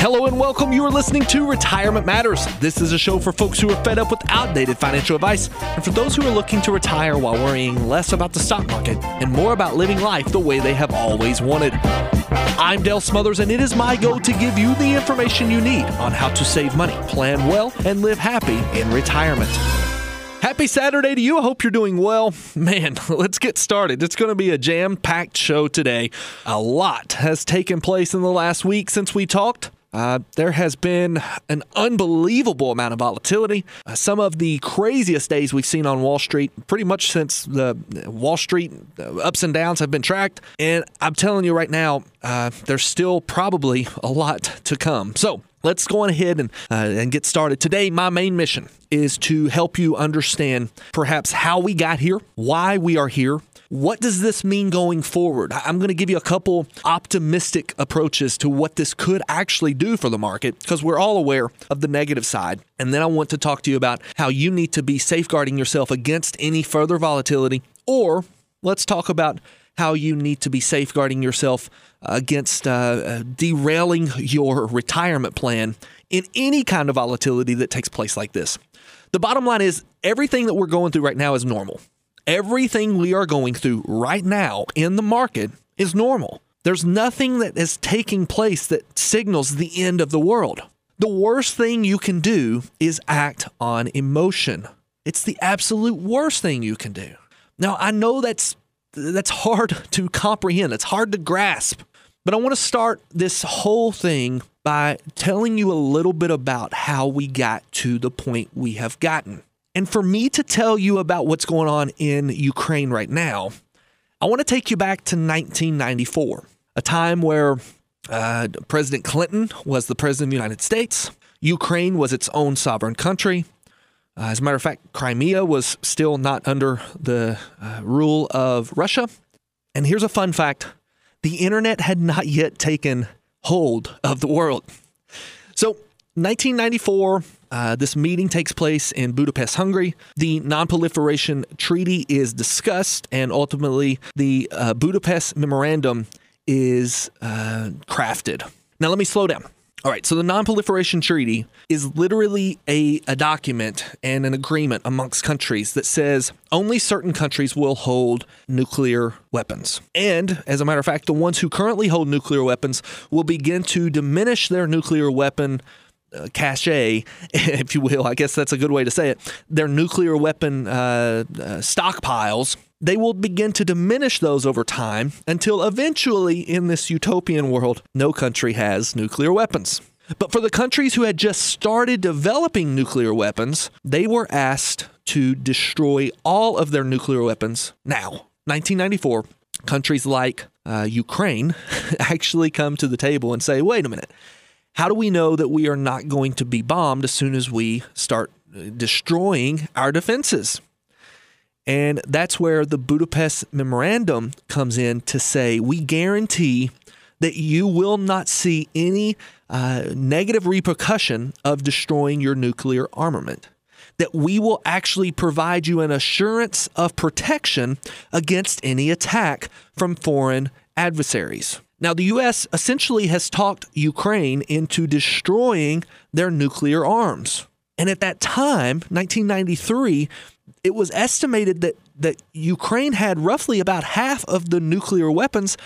Hello and welcome. You are listening to Retirement Matters. This is a show for folks who are fed up with outdated financial advice and for those who are looking to retire while worrying less about the stock market and more about living life the way they have always wanted. I'm Dale Smothers, and it is my goal to give you the information you need on how to save money, plan well, and live happy in retirement. Happy Saturday to you. I hope you're doing well. Man, let's get started. It's going to be a jam packed show today. A lot has taken place in the last week since we talked. Uh, there has been an unbelievable amount of volatility. Uh, some of the craziest days we've seen on Wall Street, pretty much since the Wall Street uh, ups and downs have been tracked. And I'm telling you right now, uh, there's still probably a lot to come. So let's go ahead and, uh, and get started. Today, my main mission is to help you understand perhaps how we got here, why we are here, what does this mean going forward? I'm going to give you a couple optimistic approaches to what this could actually do for the market because we're all aware of the negative side. And then I want to talk to you about how you need to be safeguarding yourself against any further volatility. Or let's talk about how you need to be safeguarding yourself against uh, derailing your retirement plan in any kind of volatility that takes place like this. The bottom line is everything that we're going through right now is normal. Everything we are going through right now in the market is normal. There's nothing that is taking place that signals the end of the world. The worst thing you can do is act on emotion. It's the absolute worst thing you can do. Now, I know that's that's hard to comprehend. It's hard to grasp. But I want to start this whole thing by telling you a little bit about how we got to the point we have gotten. And for me to tell you about what's going on in Ukraine right now, I want to take you back to 1994, a time where uh, President Clinton was the president of the United States. Ukraine was its own sovereign country. Uh, as a matter of fact, Crimea was still not under the uh, rule of Russia. And here's a fun fact the internet had not yet taken hold of the world. So, 1994, uh, this meeting takes place in Budapest, Hungary. The Nonproliferation Treaty is discussed, and ultimately, the uh, Budapest Memorandum is uh, crafted. Now, let me slow down. All right, so the Nonproliferation Treaty is literally a, a document and an agreement amongst countries that says only certain countries will hold nuclear weapons. And as a matter of fact, the ones who currently hold nuclear weapons will begin to diminish their nuclear weapon uh, cachet, if you will, I guess that's a good way to say it, their nuclear weapon uh, uh, stockpiles, they will begin to diminish those over time until eventually, in this utopian world, no country has nuclear weapons. But for the countries who had just started developing nuclear weapons, they were asked to destroy all of their nuclear weapons now. 1994, countries like uh, Ukraine actually come to the table and say, wait a minute how do we know that we are not going to be bombed as soon as we start uh, destroying our defenses? And that's where the Budapest Memorandum comes in to say we guarantee that you will not see any uh, negative repercussion of destroying your nuclear armament. That we will actually provide you an assurance of protection against any attack from foreign adversaries. Now, the U.S. essentially has talked Ukraine into destroying their nuclear arms. And at that time, 1993, it was estimated that, that Ukraine had roughly about half of the nuclear weapons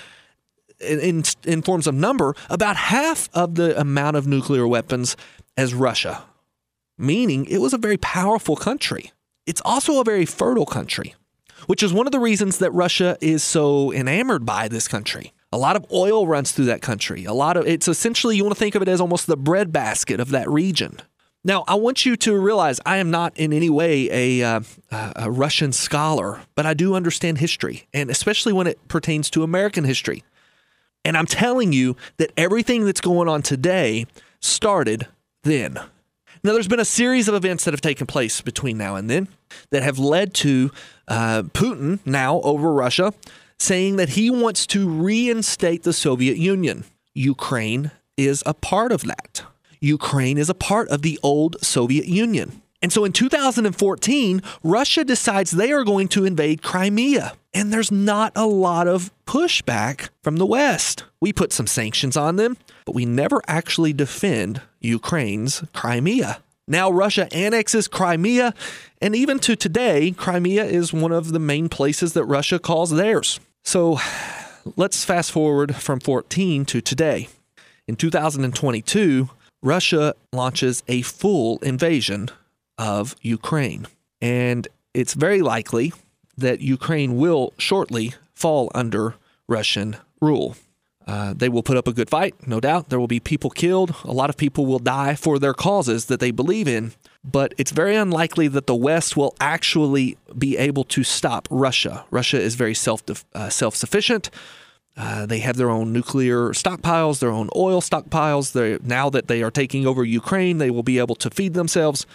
in, in, in forms of number, about half of the amount of nuclear weapons as Russia, meaning it was a very powerful country. It's also a very fertile country, which is one of the reasons that Russia is so enamored by this country. A lot of oil runs through that country. A lot of it's essentially you want to think of it as almost the breadbasket of that region. Now, I want you to realize I am not in any way a, uh, a Russian scholar, but I do understand history, and especially when it pertains to American history. And I'm telling you that everything that's going on today started then. Now, there's been a series of events that have taken place between now and then that have led to uh, Putin now over Russia saying that he wants to reinstate the Soviet Union. Ukraine is a part of that. Ukraine is a part of the old Soviet Union. And so in 2014, Russia decides they are going to invade Crimea. And there's not a lot of pushback from the West. We put some sanctions on them, but we never actually defend Ukraine's Crimea. Now Russia annexes Crimea, and even to today, Crimea is one of the main places that Russia calls theirs. So let's fast forward from 14 to today. In 2022, Russia launches a full invasion of Ukraine. And it's very likely that Ukraine will shortly fall under Russian rule. Uh, they will put up a good fight, no doubt. There will be people killed. A lot of people will die for their causes that they believe in. But it's very unlikely that the West will actually be able to stop Russia. Russia is very self uh, self sufficient. Uh, they have their own nuclear stockpiles, their own oil stockpiles. They now that they are taking over Ukraine, they will be able to feed themselves.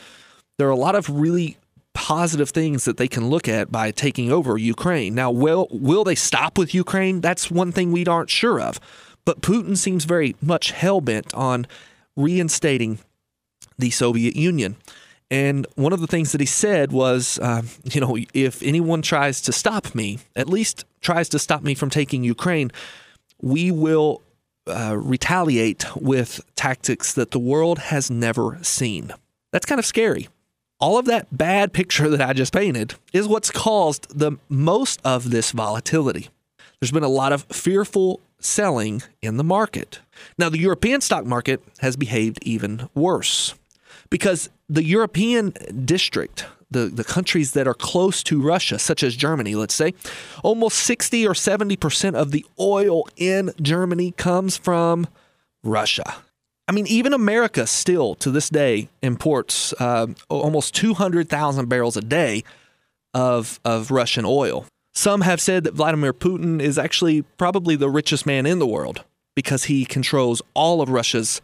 There are a lot of really positive things that they can look at by taking over Ukraine. Now, will will they stop with Ukraine? That's one thing we aren't sure of. But Putin seems very much hell bent on reinstating the Soviet Union. And one of the things that he said was, uh, you know, if anyone tries to stop me, at least tries to stop me from taking Ukraine, we will uh, retaliate with tactics that the world has never seen. That's kind of scary. All of that bad picture that I just painted is what's caused the most of this volatility. There's been a lot of fearful selling in the market. Now, the European stock market has behaved even worse because the European district, the, the countries that are close to Russia, such as Germany, let's say, almost 60 or 70% of the oil in Germany comes from Russia. I mean, even America still to this day imports uh, almost 200,000 barrels a day of, of Russian oil. Some have said that Vladimir Putin is actually probably the richest man in the world because he controls all of Russia's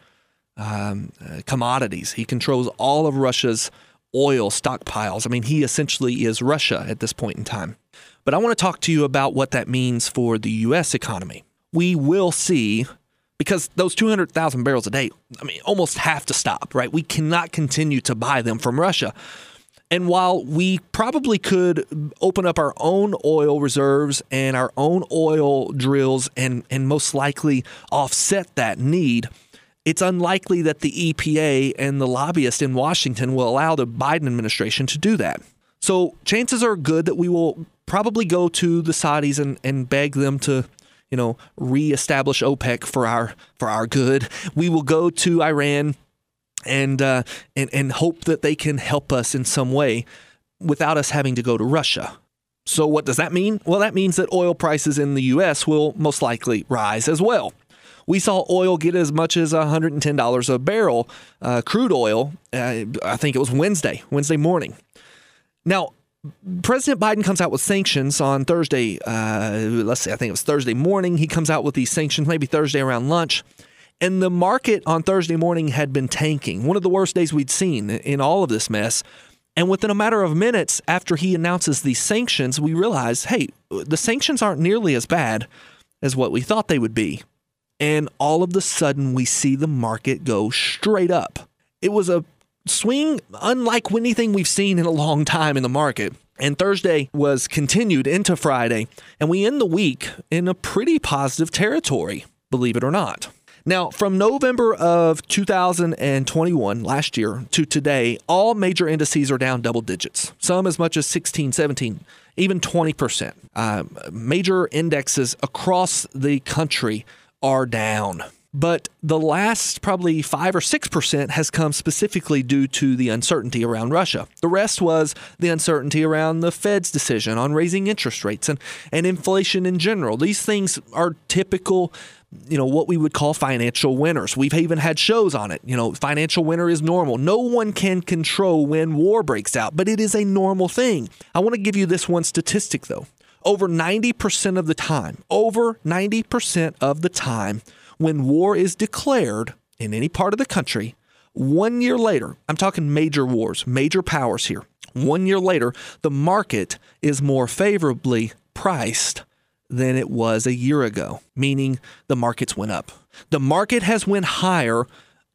um, uh, commodities. He controls all of Russia's oil stockpiles. I mean, he essentially is Russia at this point in time. But I want to talk to you about what that means for the U.S. economy. We will see, because those 200,000 barrels a day, I mean, almost have to stop, right? We cannot continue to buy them from Russia. And while we probably could open up our own oil reserves and our own oil drills and, and most likely offset that need, it's unlikely that the EPA and the lobbyists in Washington will allow the Biden administration to do that. So chances are good that we will probably go to the Saudis and, and beg them to, you know, reestablish OPEC for our for our good. We will go to Iran and uh, and and hope that they can help us in some way without us having to go to Russia. So what does that mean? Well, that means that oil prices in the U.S. will most likely rise as well. We saw oil get as much as $110 a barrel, uh, crude oil. Uh, I think it was Wednesday, Wednesday morning. Now, President Biden comes out with sanctions on Thursday. Uh, let's see, I think it was Thursday morning. He comes out with these sanctions, maybe Thursday around lunch. And the market on Thursday morning had been tanking, one of the worst days we'd seen in all of this mess. And within a matter of minutes after he announces these sanctions, we realize hey, the sanctions aren't nearly as bad as what we thought they would be and all of the sudden we see the market go straight up. It was a swing unlike anything we've seen in a long time in the market. And Thursday was continued into Friday, and we end the week in a pretty positive territory, believe it or not. Now, from November of 2021, last year, to today, all major indices are down double digits, some as much as 16, 17, even 20%. Uh, major indexes across the country are down. But the last probably 5 or 6% has come specifically due to the uncertainty around Russia. The rest was the uncertainty around the Fed's decision on raising interest rates and, and inflation in general. These things are typical you know what we would call financial winners. We've even had shows on it. You know, financial winner is normal. No one can control when war breaks out, but it is a normal thing. I want to give you this one statistic though over 90% of the time, over 90% of the time, when war is declared in any part of the country, One year later, I'm talking major wars, major powers here. One year later, the market is more favorably priced than it was a year ago, meaning the markets went up. The market has went higher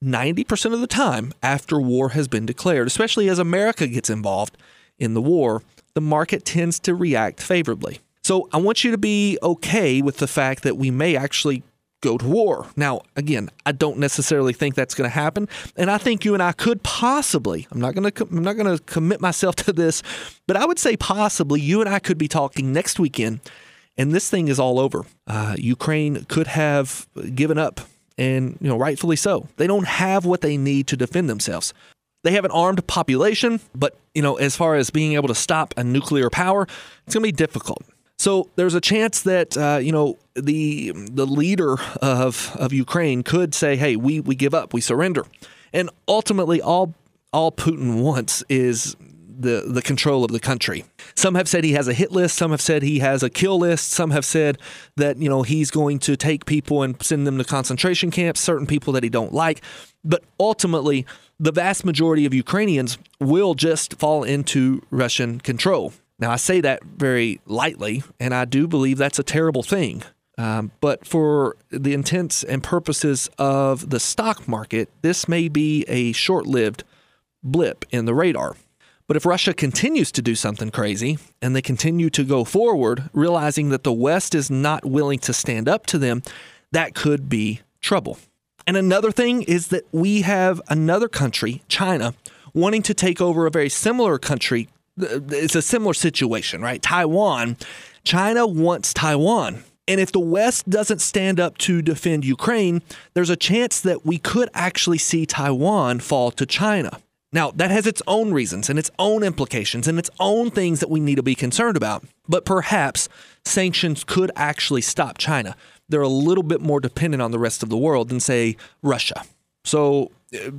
90% of the time after war has been declared, especially as America gets involved in the war, the market tends to react favorably. So I want you to be okay with the fact that we may actually go to war. Now, again, I don't necessarily think that's going to happen, and I think you and I could possibly. I'm not going to. I'm not going to commit myself to this, but I would say possibly you and I could be talking next weekend, and this thing is all over. Uh, Ukraine could have given up, and you know, rightfully so. They don't have what they need to defend themselves. They have an armed population, but you know, as far as being able to stop a nuclear power, it's going to be difficult. So there's a chance that uh, you know the the leader of of Ukraine could say, "Hey, we we give up, we surrender," and ultimately, all all Putin wants is the the control of the country. Some have said he has a hit list. Some have said he has a kill list. Some have said that you know he's going to take people and send them to concentration camps. Certain people that he don't like, but ultimately, the vast majority of Ukrainians will just fall into Russian control. Now, I say that very lightly, and I do believe that's a terrible thing. Um, but for the intents and purposes of the stock market, this may be a short lived blip in the radar. But if Russia continues to do something crazy and they continue to go forward, realizing that the West is not willing to stand up to them, that could be trouble. And another thing is that we have another country, China, wanting to take over a very similar country it's a similar situation, right? Taiwan, China wants Taiwan. And if the West doesn't stand up to defend Ukraine, there's a chance that we could actually see Taiwan fall to China. Now, that has its own reasons and its own implications and its own things that we need to be concerned about. But perhaps sanctions could actually stop China. They're a little bit more dependent on the rest of the world than, say, Russia. So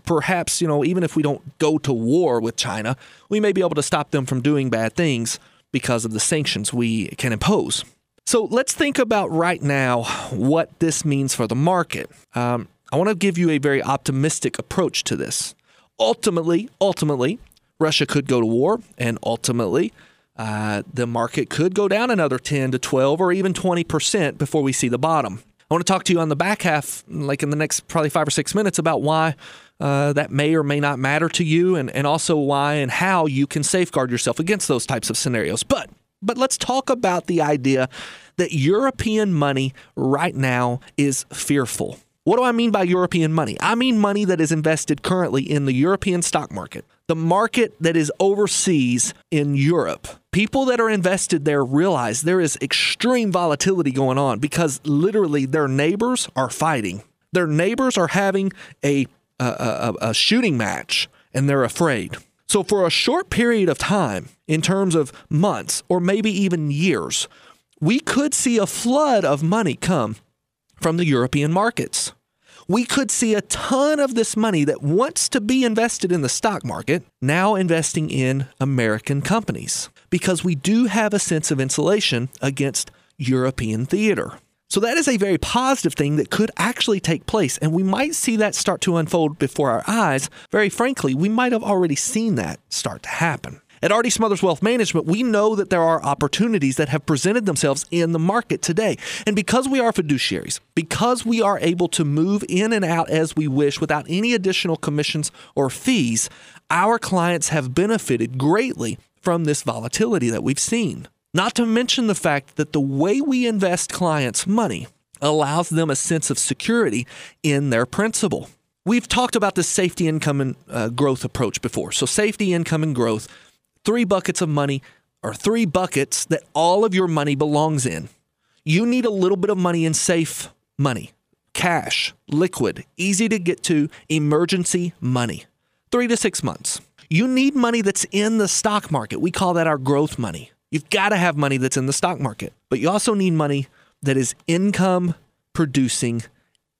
perhaps, you know, even if we don't go to war with China, we may be able to stop them from doing bad things because of the sanctions we can impose. So let's think about right now what this means for the market. Um, I want to give you a very optimistic approach to this. Ultimately, ultimately, Russia could go to war, and ultimately, uh, the market could go down another 10 to 12 or even 20% before we see the bottom. I want to talk to you on the back half, like in the next probably five or six minutes, about why uh, that may or may not matter to you, and, and also why and how you can safeguard yourself against those types of scenarios. But but let's talk about the idea that European money right now is fearful. What do I mean by European money? I mean money that is invested currently in the European stock market, the market that is overseas in Europe people that are invested there realize there is extreme volatility going on because literally their neighbors are fighting. Their neighbors are having a, a, a, a shooting match and they're afraid. So, for a short period of time, in terms of months or maybe even years, we could see a flood of money come from the European markets. We could see a ton of this money that wants to be invested in the stock market now investing in American companies because we do have a sense of insulation against European theater. So that is a very positive thing that could actually take place, and we might see that start to unfold before our eyes. Very frankly, we might have already seen that start to happen. At RD Smothers Wealth Management, we know that there are opportunities that have presented themselves in the market today. And because we are fiduciaries, because we are able to move in and out as we wish without any additional commissions or fees, our clients have benefited greatly from this volatility that we've seen. Not to mention the fact that the way we invest clients' money allows them a sense of security in their principal. We've talked about the safety, income, and uh, growth approach before. So, safety, income, and growth, three buckets of money, or three buckets that all of your money belongs in. You need a little bit of money in safe money, cash, liquid, easy to get to, emergency money, three to six months. You need money that's in the stock market. We call that our growth money. You've got to have money that's in the stock market, but you also need money that is income producing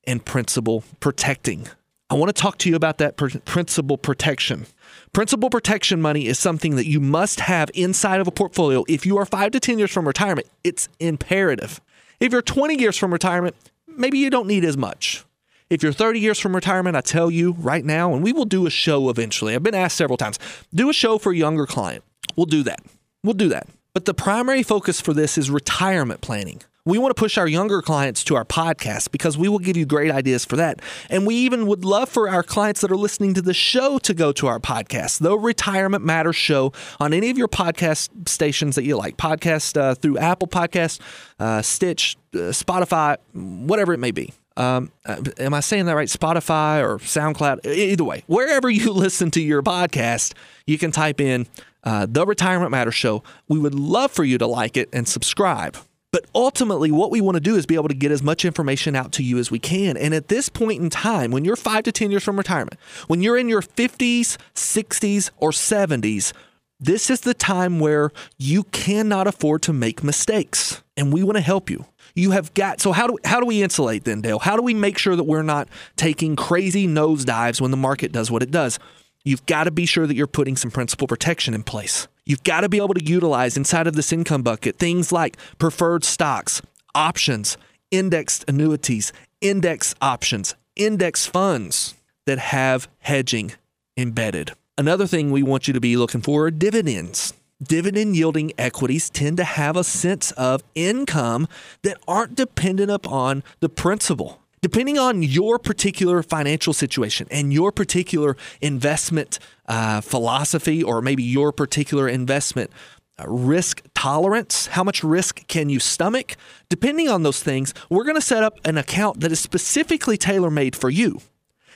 and principal protecting. I want to talk to you about that principal protection. Principal protection money is something that you must have inside of a portfolio. If you are five to 10 years from retirement, it's imperative. If you're 20 years from retirement, maybe you don't need as much. If you're 30 years from retirement, I tell you right now, and we will do a show eventually. I've been asked several times, do a show for a younger client. We'll do that. We'll do that. But the primary focus for this is retirement planning. We want to push our younger clients to our podcast because we will give you great ideas for that. And we even would love for our clients that are listening to the show to go to our podcast, the Retirement Matters Show, on any of your podcast stations that you like. Podcast uh, through Apple Podcast, uh, Stitch, uh, Spotify, whatever it may be. Um, uh, am I saying that right? Spotify or SoundCloud? Either way, wherever you listen to your podcast, you can type in uh, the Retirement Matters Show. We would love for you to like it and subscribe. But ultimately, what we want to do is be able to get as much information out to you as we can. And at this point in time, when you're five to 10 years from retirement, when you're in your 50s, 60s, or 70s, this is the time where you cannot afford to make mistakes. And we want to help you. You have got so how do how do we insulate then, Dale? How do we make sure that we're not taking crazy nosedives when the market does what it does? You've got to be sure that you're putting some principal protection in place. You've got to be able to utilize inside of this income bucket things like preferred stocks, options, indexed annuities, index options, index funds that have hedging embedded. Another thing we want you to be looking for are dividends. Dividend yielding equities tend to have a sense of income that aren't dependent upon the principal depending on your particular financial situation and your particular investment uh, philosophy, or maybe your particular investment uh, risk tolerance, how much risk can you stomach? Depending on those things, we're going to set up an account that is specifically tailor made for you.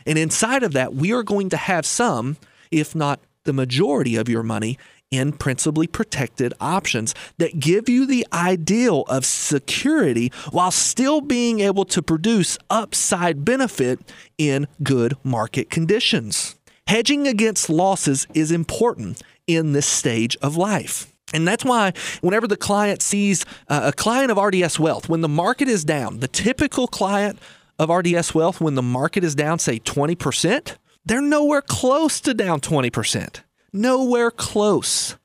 And inside of that, we are going to have some, if not the majority of your money in principally protected options that give you the ideal of security while still being able to produce upside benefit in good market conditions. Hedging against losses is important in this stage of life. And that's why, whenever the client sees uh, a client of RDS Wealth, when the market is down, the typical client of RDS Wealth, when the market is down, say 20%, they're nowhere close to down 20%. Nowhere close.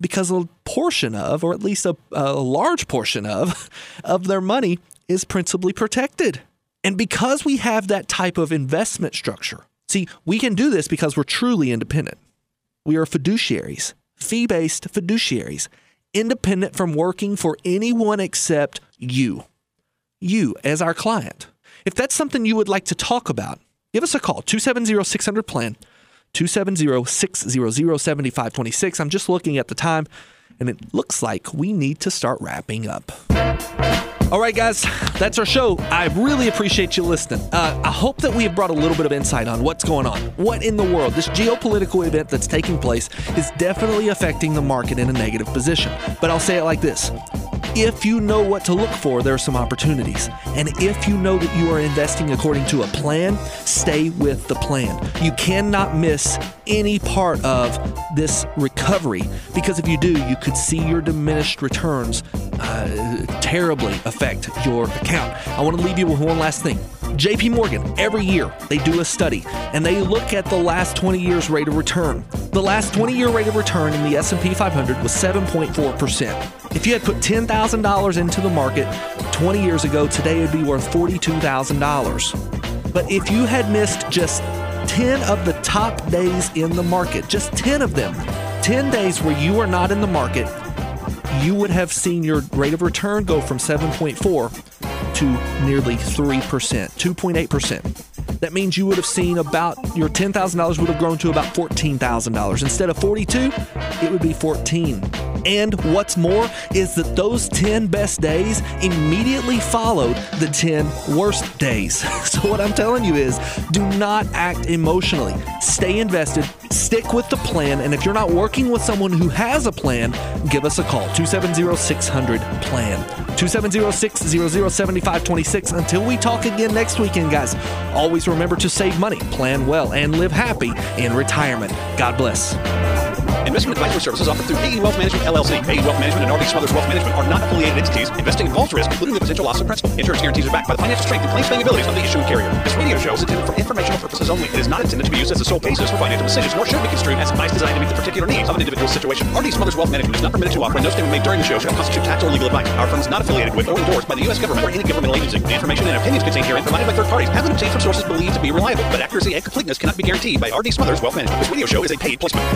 Because a portion of, or at least a, a large portion of, of their money is principally protected. And because we have that type of investment structure, see, we can do this because we're truly independent. We are fiduciaries, fee based fiduciaries, independent from working for anyone except you. You as our client. If that's something you would like to talk about, give us a call 270 600 plan 270 600 7526. I'm just looking at the time, and it looks like we need to start wrapping up. All right, guys, that's our show. I really appreciate you listening. Uh, I hope that we have brought a little bit of insight on what's going on. What in the world? This geopolitical event that's taking place is definitely affecting the market in a negative position. But I'll say it like this if you know what to look for, there are some opportunities. And if you know that you are investing according to a plan, stay with the plan. You cannot miss any part of this recovery because if you do, you could see your diminished returns uh, terribly affect your account. I want to leave you with one last thing. JP Morgan, every year they do a study and they look at the last 20 years rate of return. The last 20 year rate of return in the S&P 500 was 7.4%. If you had put $10,000 into the market 20 years ago, today it'd be worth $42,000. But if you had missed just 10 of the top days in the market, just 10 of them, 10 days where you are not in the market, you would have seen your rate of return go from 7.4 to nearly 3%, 2.8%. That means you would have seen about your $10,000 would have grown to about $14,000. Instead of 42, it would be 14. And what's more is that those 10 best days immediately followed the 10 worst days. So, what I'm telling you is do not act emotionally. Stay invested, stick with the plan, and if you're not working with someone who has a plan, give us a call 270 600 PLAN. 270 600 7526. Until we talk again next weekend, guys, always remember to save money, plan well, and live happy in retirement. God bless. Investment advisory services offered through AE Wealth Management LLC. AE Wealth Management and RD Smothers Wealth Management are not affiliated entities. Investing involves risk, including the potential loss of principal. Insurance guarantees are backed by the financial strength and claims-paying abilities of the issuing carrier. This radio show is intended for informational purposes only. It is not intended to be used as the sole basis for financial decisions, nor should be construed as advice designed to meet the particular needs of an individual situation. RD Smothers Wealth Management is not permitted to offer, and no statement made during the show shall constitute tax or legal advice. Our firm is not affiliated with or endorsed by the U.S. government or any governmental agency. The information and opinions contained herein provided by third parties have been obtained from sources believed to be reliable, but accuracy and completeness cannot be guaranteed by RD Smothers Wealth Management. This radio show is a paid placement.